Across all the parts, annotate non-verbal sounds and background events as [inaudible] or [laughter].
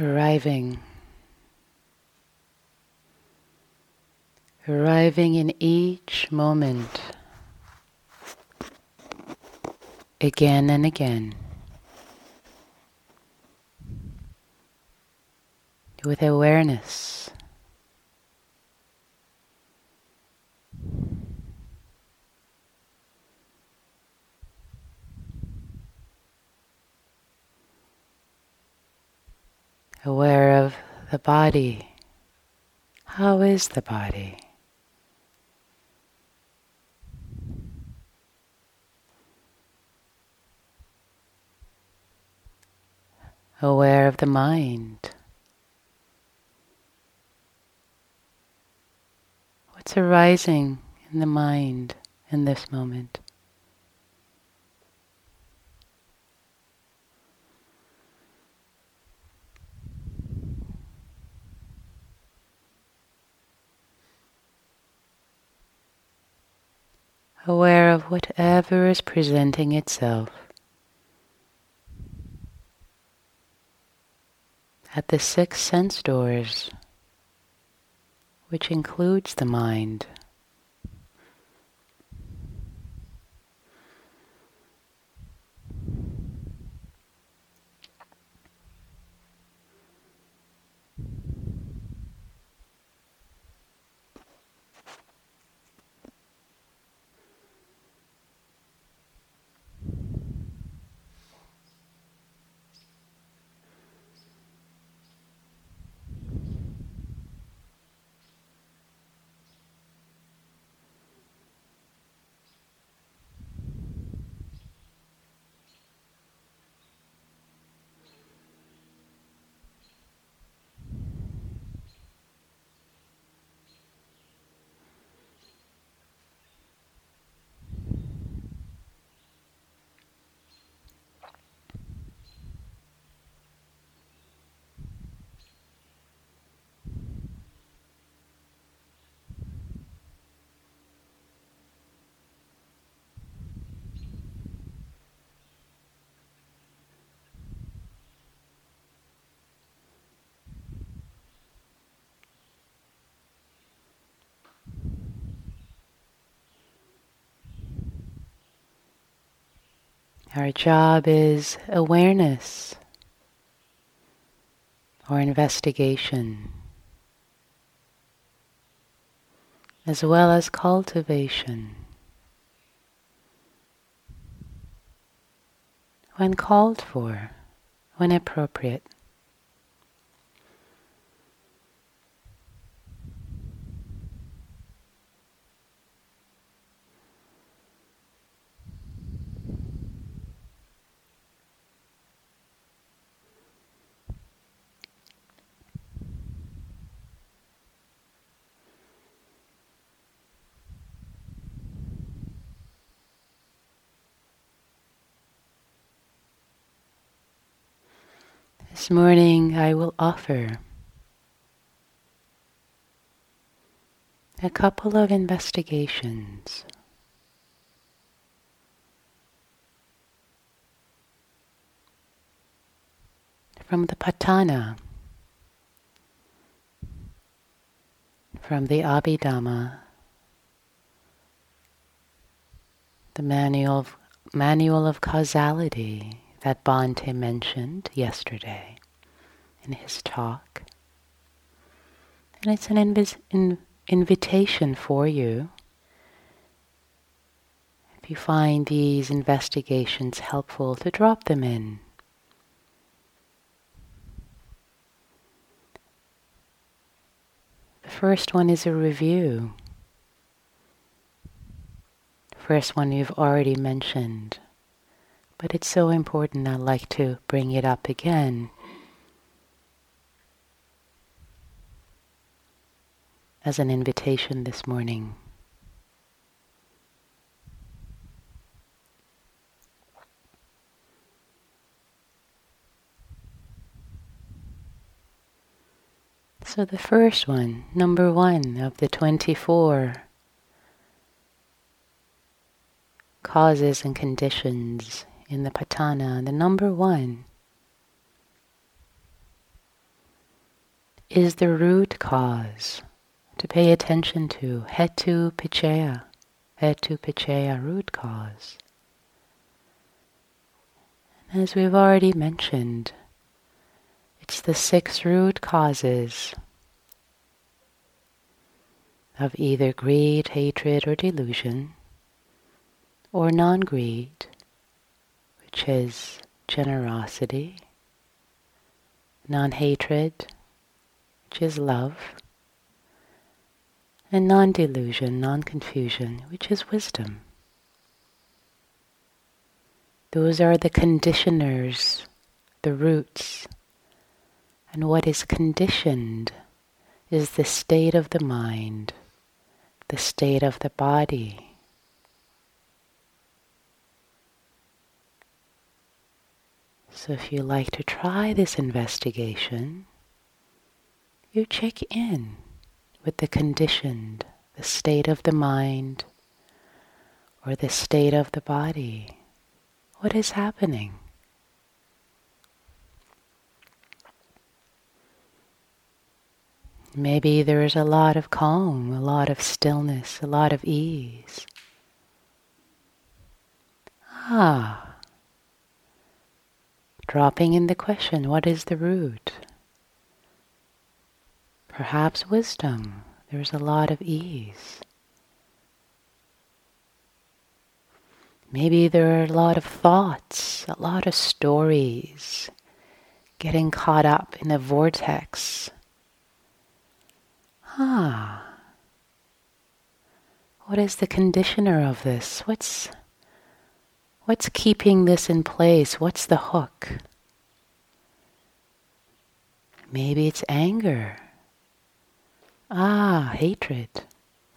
arriving, arriving in each moment, again and again, with awareness. aware of the body. How is the body? Aware of the mind. What's arising in the mind in this moment? Aware of whatever is presenting itself. At the six sense doors, which includes the mind. Our job is awareness or investigation, as well as cultivation. When called for, when appropriate. This morning I will offer a couple of investigations. From the Patthana, from the Abhidhamma, the manual of, manual of causality that Bhante mentioned yesterday in his talk. And it's an invis- in- invitation for you. If you find these investigations helpful, to drop them in. The first one is a review. First one you've already mentioned. But it's so important, I'd like to bring it up again. As an invitation this morning. So the first one, number one of the 24 causes and conditions in the Patthana, the number one is the root cause to pay attention to? Hetu Paccaya. Hetu Paccaya, root cause. As we've already mentioned, it's the six root causes of either greed, hatred, or delusion, or non greed, which is generosity, non hatred, which is love, and non delusion, non confusion, which is wisdom. Those are the conditioners, the roots. And what is conditioned is the state of the mind, the state of the body. So if you like to try this investigation, you check in with the conditioned, the state of the mind, or the state of the body. What is happening? Maybe there is a lot of calm, a lot of stillness, a lot of ease. Ah, dropping in the question, what is the root? Perhaps wisdom. There's a lot of ease. Maybe there are a lot of thoughts, a lot of stories, getting caught up in a vortex Ah. What is the conditioner of this? What's what's keeping this in place? What's the hook? Maybe it's anger. Ah, hatred.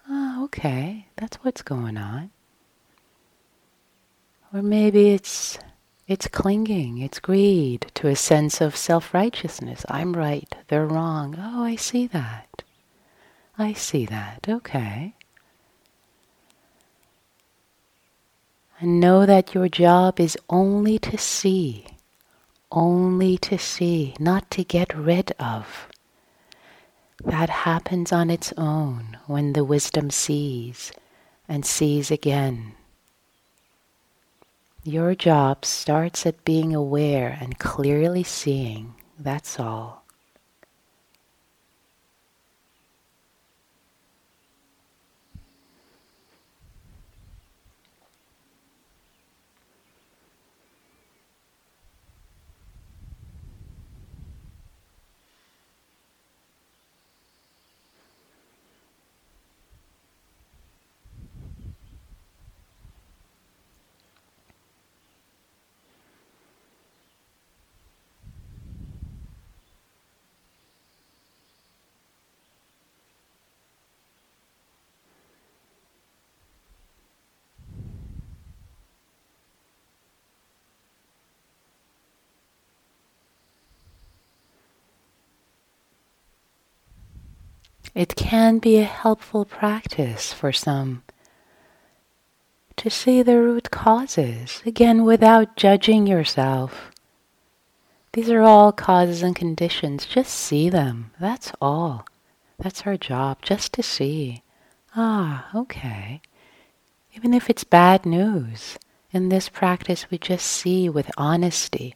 Ah, okay. That's what's going on. Or maybe it's it's clinging, it's greed to a sense of self-righteousness. I'm right, they're wrong. Oh, I see that. I see that. Okay. And know that your job is only to see, only to see, not to get rid of. That happens on its own when the wisdom sees and sees again. Your job starts at being aware and clearly seeing, that's all. It can be a helpful practice for some to see the root causes, again, without judging yourself. These are all causes and conditions. Just see them. That's all. That's our job, just to see. Ah, okay. Even if it's bad news, in this practice we just see with honesty,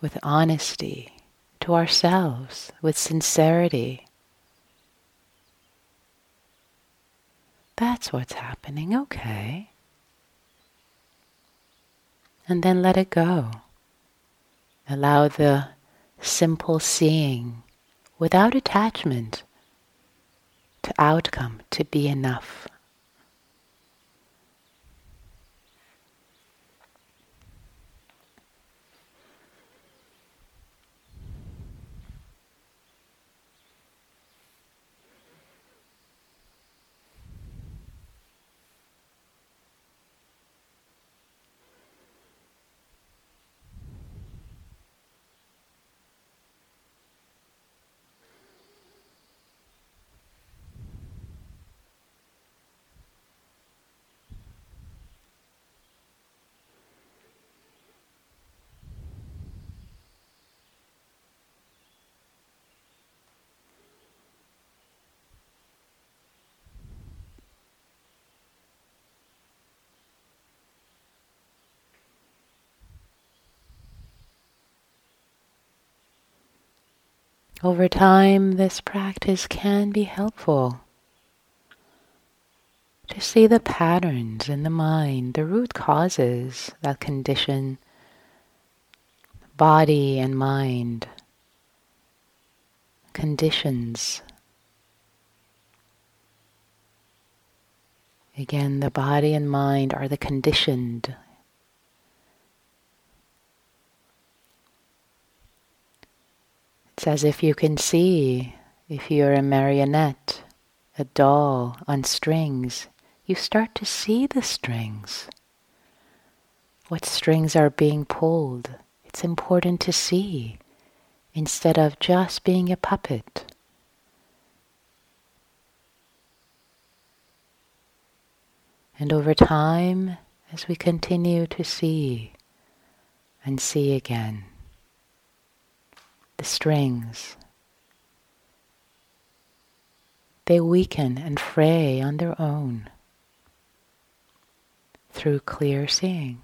with honesty to ourselves, with sincerity. That's what's happening, okay. And then let it go. Allow the simple seeing without attachment to outcome to be enough. Over time, this practice can be helpful to see the patterns in the mind, the root causes that condition body and mind, conditions. Again, the body and mind are the conditioned. As if you can see, if you're a marionette, a doll on strings, you start to see the strings. What strings are being pulled? It's important to see instead of just being a puppet. And over time, as we continue to see and see again, the strings they weaken and fray on their own through clear seeing.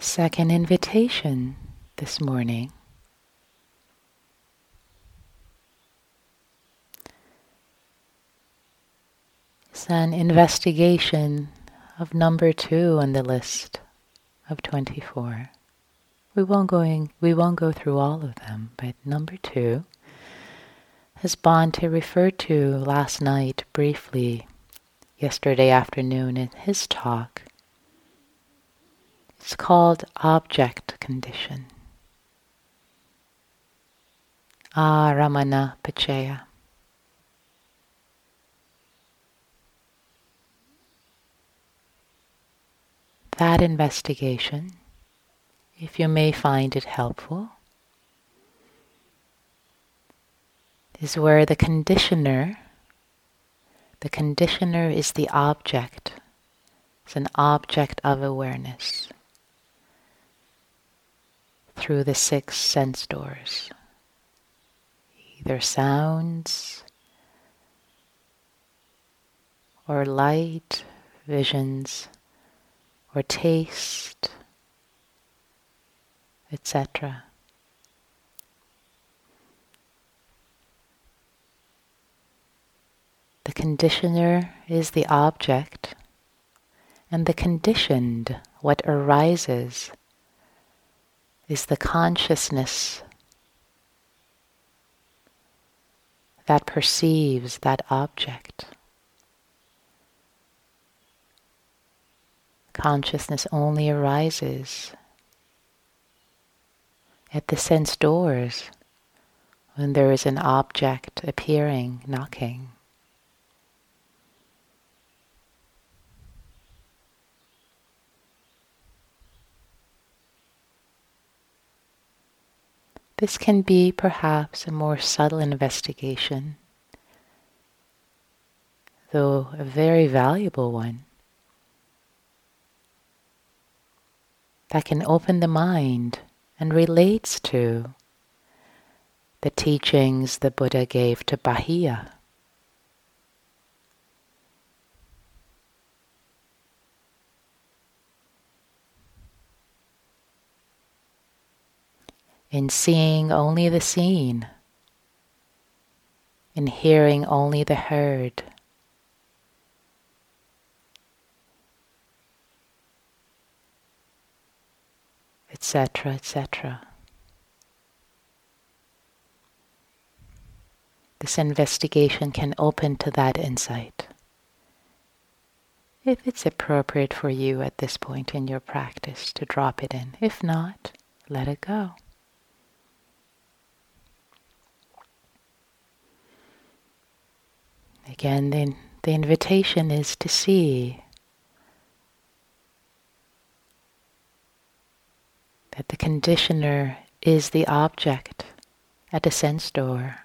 Second invitation this morning is an investigation of number two on the list of 24. We won't going we won't go through all of them, but number 2 as Bhante referred to last night briefly yesterday afternoon in his talk it's called object condition. Ah, Arammana Paccaya. That investigation, if you may find it helpful, is where the conditioner, the conditioner is the object, it's an object of awareness through the six sense doors. Either sounds or light, visions or taste, etc. The conditioner is the object, and the conditioned, what arises is the consciousness that perceives that object. Consciousness only arises at the sense doors when there is an object appearing, knocking. This can be perhaps a more subtle investigation, though a very valuable one, that can open the mind and relates to the teachings the Buddha gave to Bahiya. In seeing only the seen, in hearing only the heard. etc., etc. This investigation can open to that insight. If it's appropriate for you at this point in your practice to drop it in. If not, let it go. Again, the, the invitation is to see that the conditioner is the object at a sense door.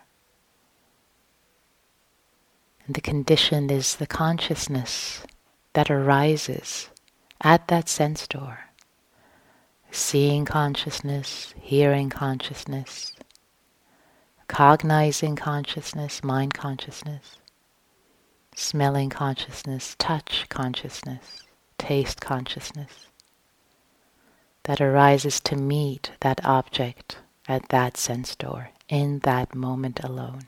And the condition is the consciousness that arises at that sense door. Seeing consciousness, hearing consciousness, cognizing consciousness, mind consciousness smelling consciousness, touch consciousness, taste consciousness that arises to meet that object at that sense door in that moment alone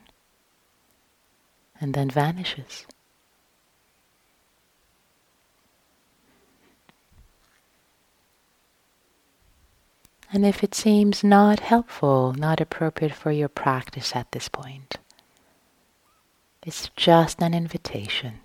and then vanishes. And if it seems not helpful, not appropriate for your practice at this point, it's just an invitation.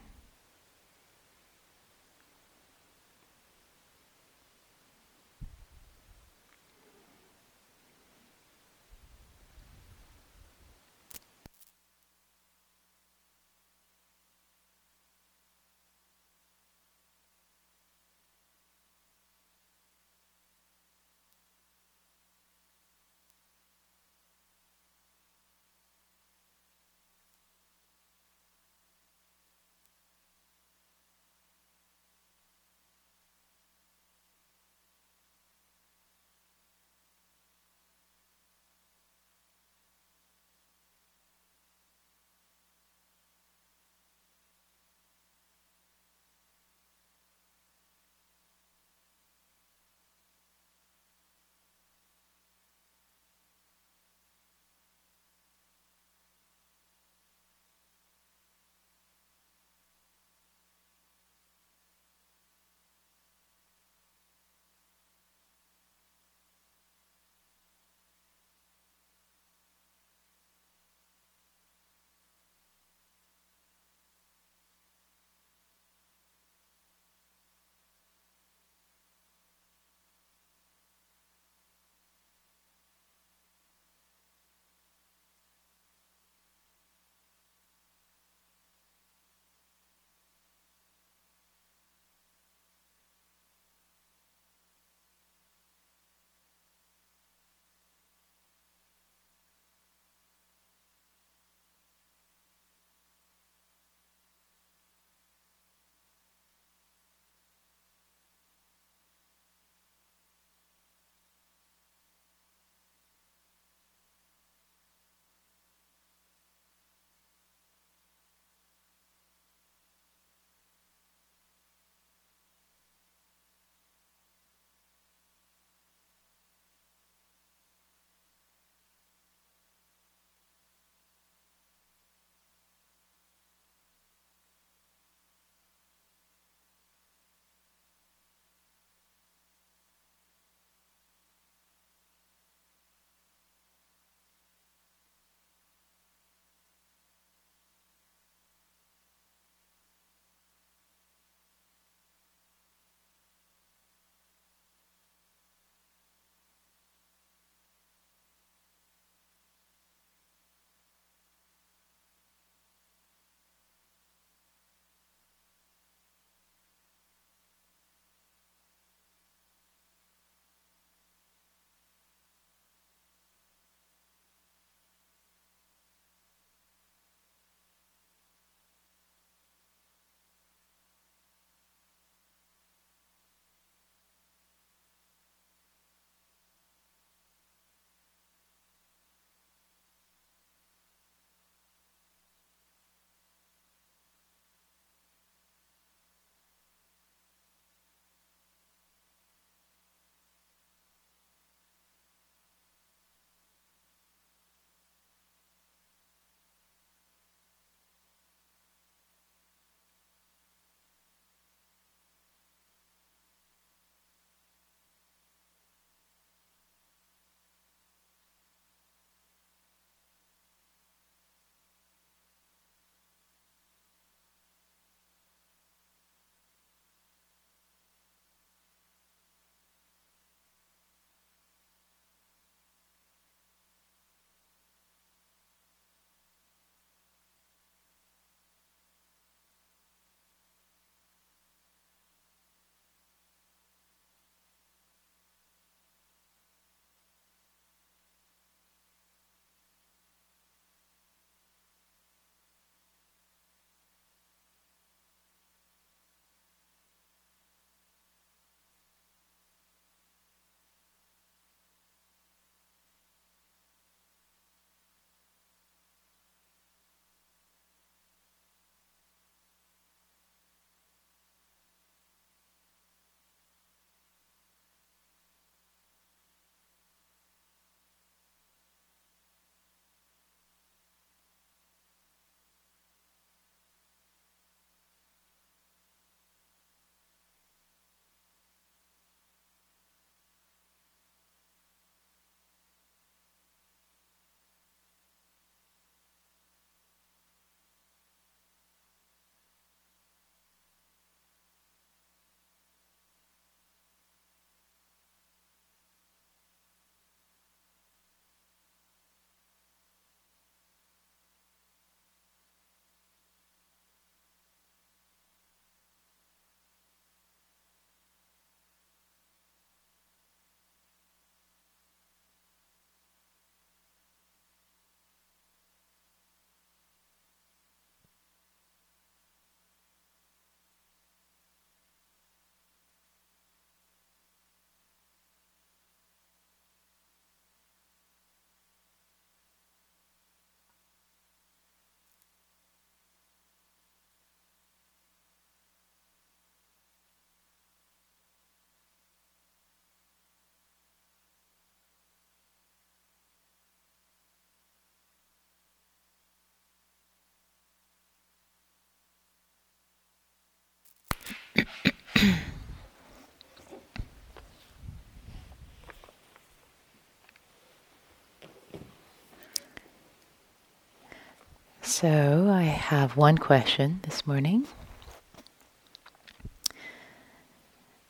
So I have one question this morning.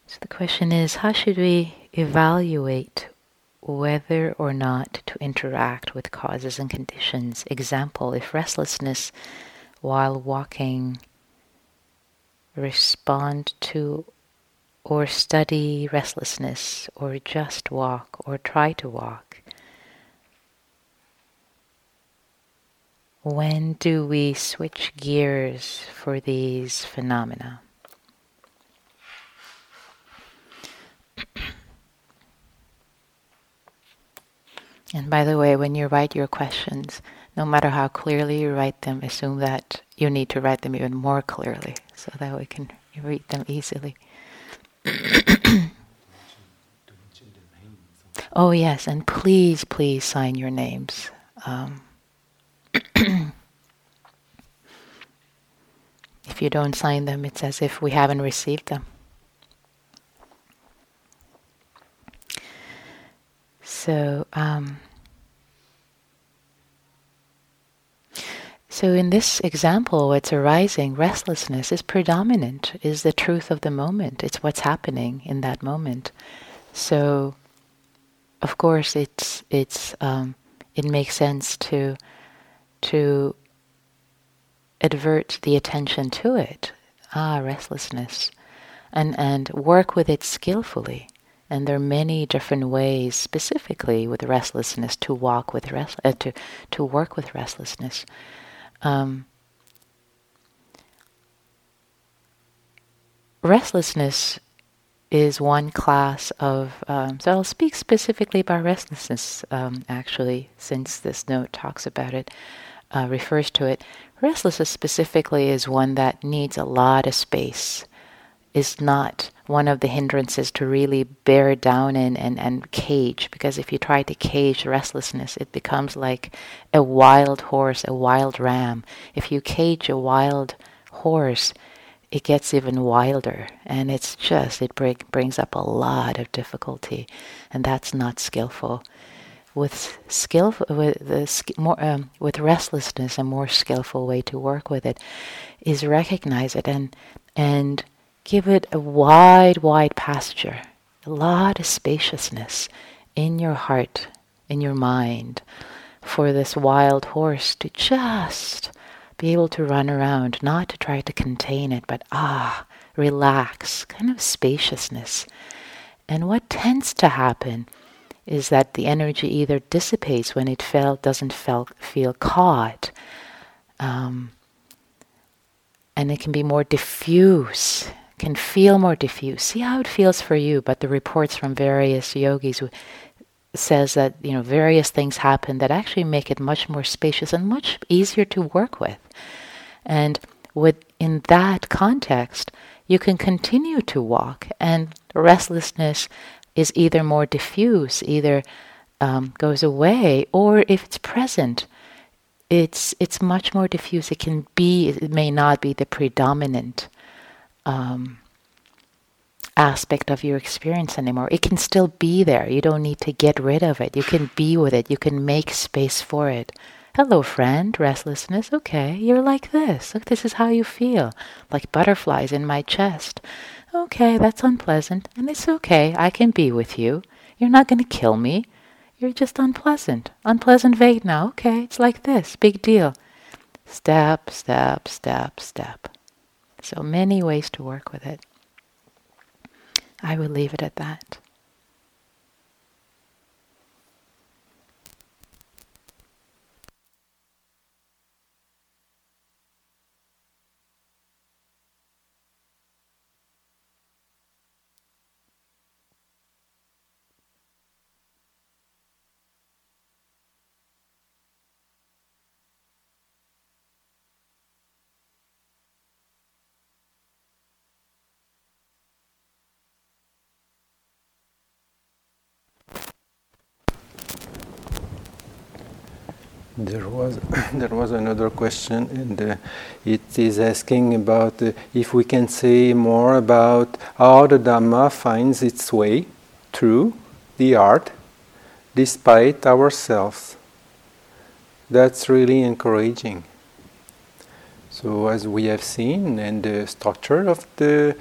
So the question is how should we evaluate whether or not to interact with causes and conditions? Example, if restlessness while walking respond to or study restlessness or just walk or try to walk? When do we switch gears for these phenomena? [clears throat] and by the way, when you write your questions, no matter how clearly you write them, assume that you need to write them even more clearly so that we can read them easily. [clears throat] oh, yes, and please, please sign your names. Um, if you don't sign them, it's as if we haven't received them. So, um, So, in this example, what's arising, restlessness, is predominant, is the truth of the moment. It's what's happening in that moment. So, of course, it's it's um, it makes sense to to advert the attention to it. Ah, restlessness, and and work with it skillfully. And there are many different ways, specifically with restlessness, to walk with rest, uh, to to work with restlessness. Um, restlessness is one class of. Um, so I'll speak specifically about restlessness, um, actually, since this note talks about it, uh, refers to it. Restlessness specifically is one that needs a lot of space, is not one of the hindrances to really bear down in and, and cage because if you try to cage restlessness it becomes like a wild horse a wild ram if you cage a wild horse it gets even wilder and it's just it break, brings up a lot of difficulty and that's not skillful with skill with the more um, with restlessness a more skillful way to work with it is recognize it and and Give it a wide, wide pasture, a lot of spaciousness in your heart, in your mind, for this wild horse to just be able to run around, not to try to contain it, but ah, relax, kind of spaciousness. And what tends to happen is that the energy either dissipates when it feel, doesn't feel, feel caught, um, and it can be more diffuse can feel more diffuse. See how it feels for you. But the reports from various yogis says that you know various things happen that actually make it much more spacious and much easier to work with. And with in that context, you can continue to walk, and restlessness is either more diffuse, either um, goes away, or if it's present, it's it's much more diffuse. It can be, it may not be the predominant um, aspect of your experience anymore. It can still be there. You don't need to get rid of it. You can be with it. You can make space for it. Hello, friend. Restlessness. Okay, you're like this. Look, this is how you feel. Like butterflies in my chest. Okay, that's unpleasant. And it's okay. I can be with you. You're not going to kill me. You're just unpleasant. Unpleasant Vedana. Okay, it's like this. Big deal. Step, step, step, step. So many ways to work with it. I will leave it at that. There was [laughs] there was another question, and uh, it is asking about uh, if we can say more about how the Dhamma finds its way through the art, despite ourselves. That's really encouraging. So, as we have seen, and the structure of the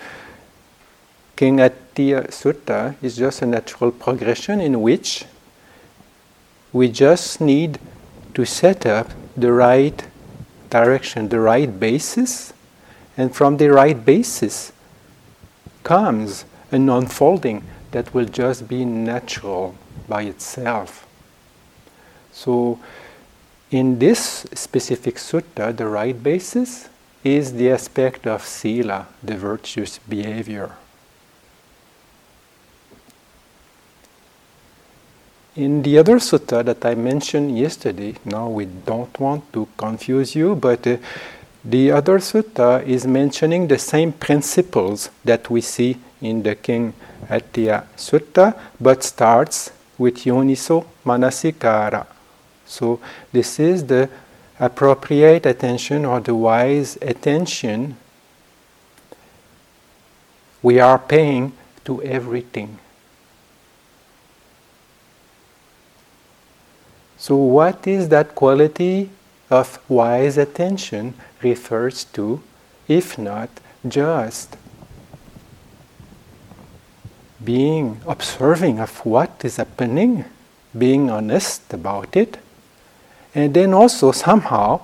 Kimatthiya Sutta is just a natural progression in which we just need to set up the right direction, the right basis, and from the right basis comes an unfolding that will just be natural by itself. So, in this specific sutta, the right basis is the aspect of sila, the virtuous behavior. In the other sutta that I mentioned yesterday, now we don't want to confuse you, but uh, the other sutta is mentioning the same principles that we see in the King Attiya Sutta, but starts with Yoniso Manasikara. So, this is the appropriate attention or the wise attention we are paying to everything. So, what is that quality of wise attention refers to, if not just? Being observing of what is happening, being honest about it, and then also somehow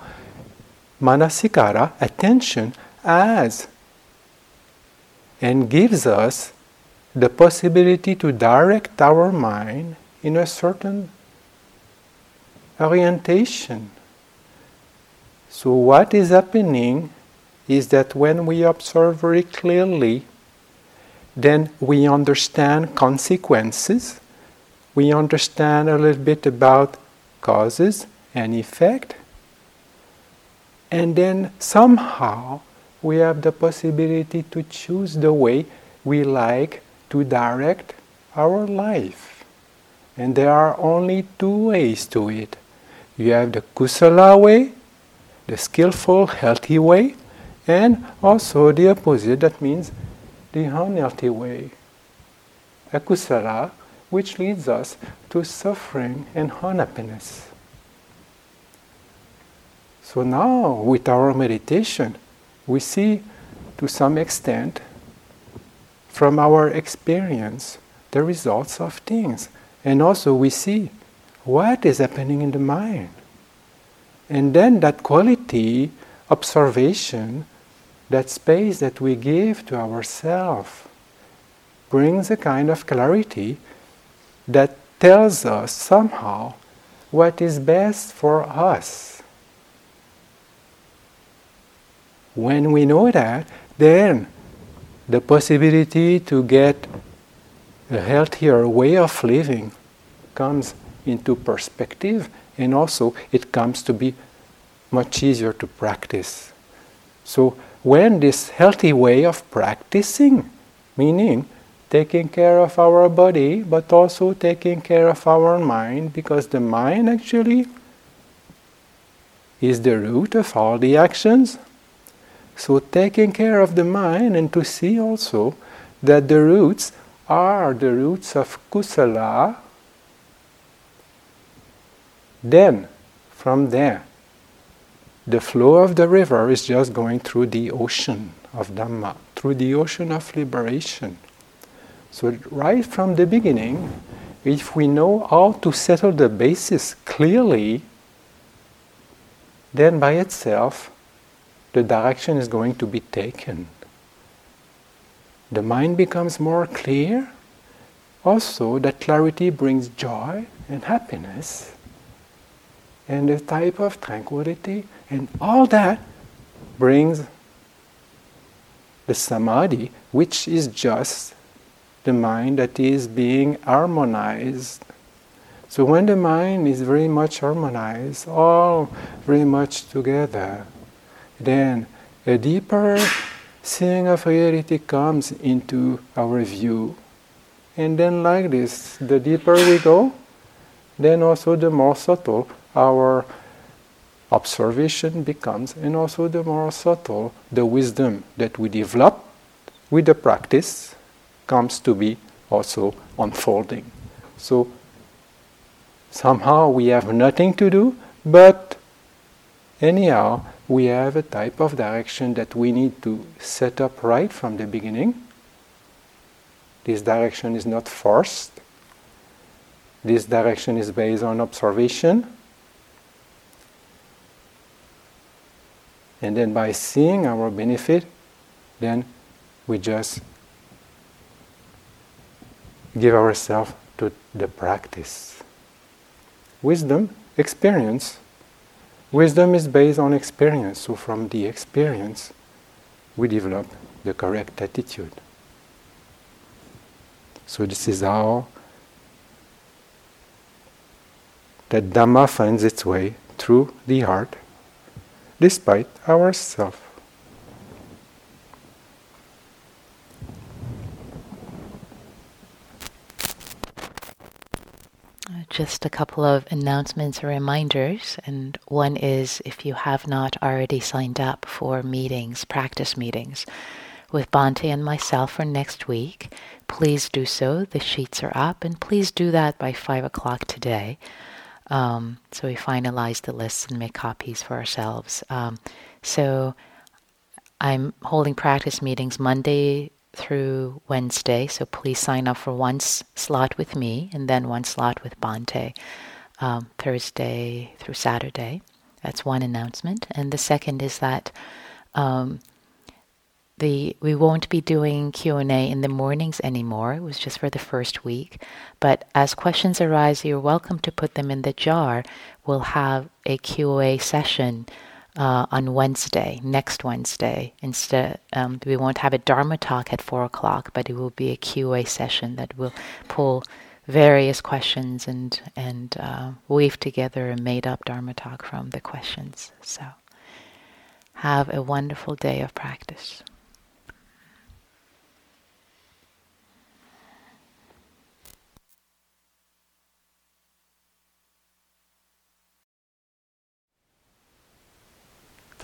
manasikara, attention, as and gives us the possibility to direct our mind in a certain orientation. So, what is happening is that when we observe very clearly, then we understand consequences, we understand a little bit about causes and effect, and then somehow we have the possibility to choose the way we like to direct our life. And there are only two ways to it you have the kusala way, the skillful, healthy way, and also the opposite, that means the unhealthy way. Akusala, which leads us to suffering and unhappiness. So now, with our meditation, we see to some extent from our experience the results of things. And also, we see what is happening in the mind. And then that quality, observation, that space that we give to ourselves brings a kind of clarity that tells us somehow what is best for us. When we know that, then the possibility to get a healthier way of living comes into perspective, and also it comes to be much easier to practice. So, when this healthy way of practicing, meaning taking care of our body, but also taking care of our mind, because the mind actually is the root of all the actions. So, taking care of the mind and to see also that the roots are the roots of kusala, then, from there, the flow of the river is just going through the ocean of Dhamma, through the ocean of liberation. So, right from the beginning, if we know how to settle the basis clearly, then by itself, the direction is going to be taken. The mind becomes more clear. Also, that clarity brings joy and happiness and a type of tranquility, and all that brings the samadhi, which is just the mind that is being harmonized. So when the mind is very much harmonized, all very much together, then a deeper seeing of reality comes into our view. And then, like this, the deeper we go, then also the more subtle our observation becomes, and also the more subtle the wisdom that we develop with the practice comes to be also unfolding. So somehow we have nothing to do but anyhow, we have a type of direction that we need to set up right from the beginning. This direction is not forced. This direction is based on observation. And then by seeing our benefit, then we just give ourselves to the practice. Wisdom, experience. Wisdom is based on experience, so from the experience, we develop the correct attitude. So, this is how that Dhamma finds its way through the heart, despite ourselves. Uh, just a couple of announcements or reminders. And one is if you have not already signed up for meetings, practice meetings with Bhante and myself for next week, please do so. The sheets are up, and please do that by 5 o'clock today. Um, so we finalize the lists and make copies for ourselves. Um, so I'm holding practice meetings Monday through Wednesday, so please sign up for one s- slot with me and then one slot with Bhante um, Thursday through Saturday. That's one announcement. And the second is that um, the we won't be doing Q&A in the mornings anymore. It was just for the first week. But as questions arise, you're welcome to put them in the jar. We'll have a Q&A session uh, on Wednesday, next Wednesday. Instead, um, we won't have a Dharma talk at four o'clock, but it will be a QA session that will pull various questions and and uh, weave together a made-up Dharma talk from the questions. So, have a wonderful day of practice.